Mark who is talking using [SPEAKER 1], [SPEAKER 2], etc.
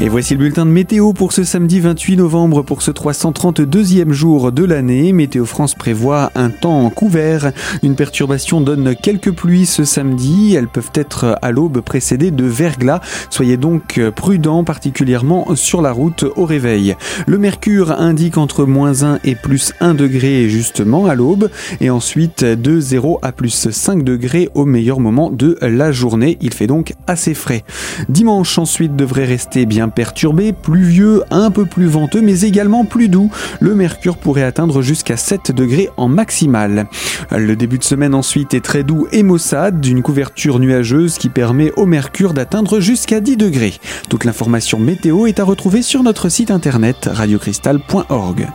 [SPEAKER 1] Et voici le bulletin de météo pour ce samedi 28 novembre pour ce 332e jour de l'année. Météo France prévoit un temps couvert. Une perturbation donne quelques pluies ce samedi. Elles peuvent être à l'aube précédées de verglas. Soyez donc prudents, particulièrement sur la route au réveil. Le mercure indique entre moins 1 et plus 1 degré justement à l'aube et ensuite de 0 à plus 5 degrés au meilleur moment de la journée. Il fait donc assez frais. Dimanche ensuite devrait rester bien perturbé, pluvieux, un peu plus venteux, mais également plus doux. Le mercure pourrait atteindre jusqu'à 7 degrés en maximal. Le début de semaine ensuite est très doux et maussade, d'une couverture nuageuse qui permet au mercure d'atteindre jusqu'à 10 degrés. Toute l'information météo est à retrouver sur notre site internet radiocristal.org.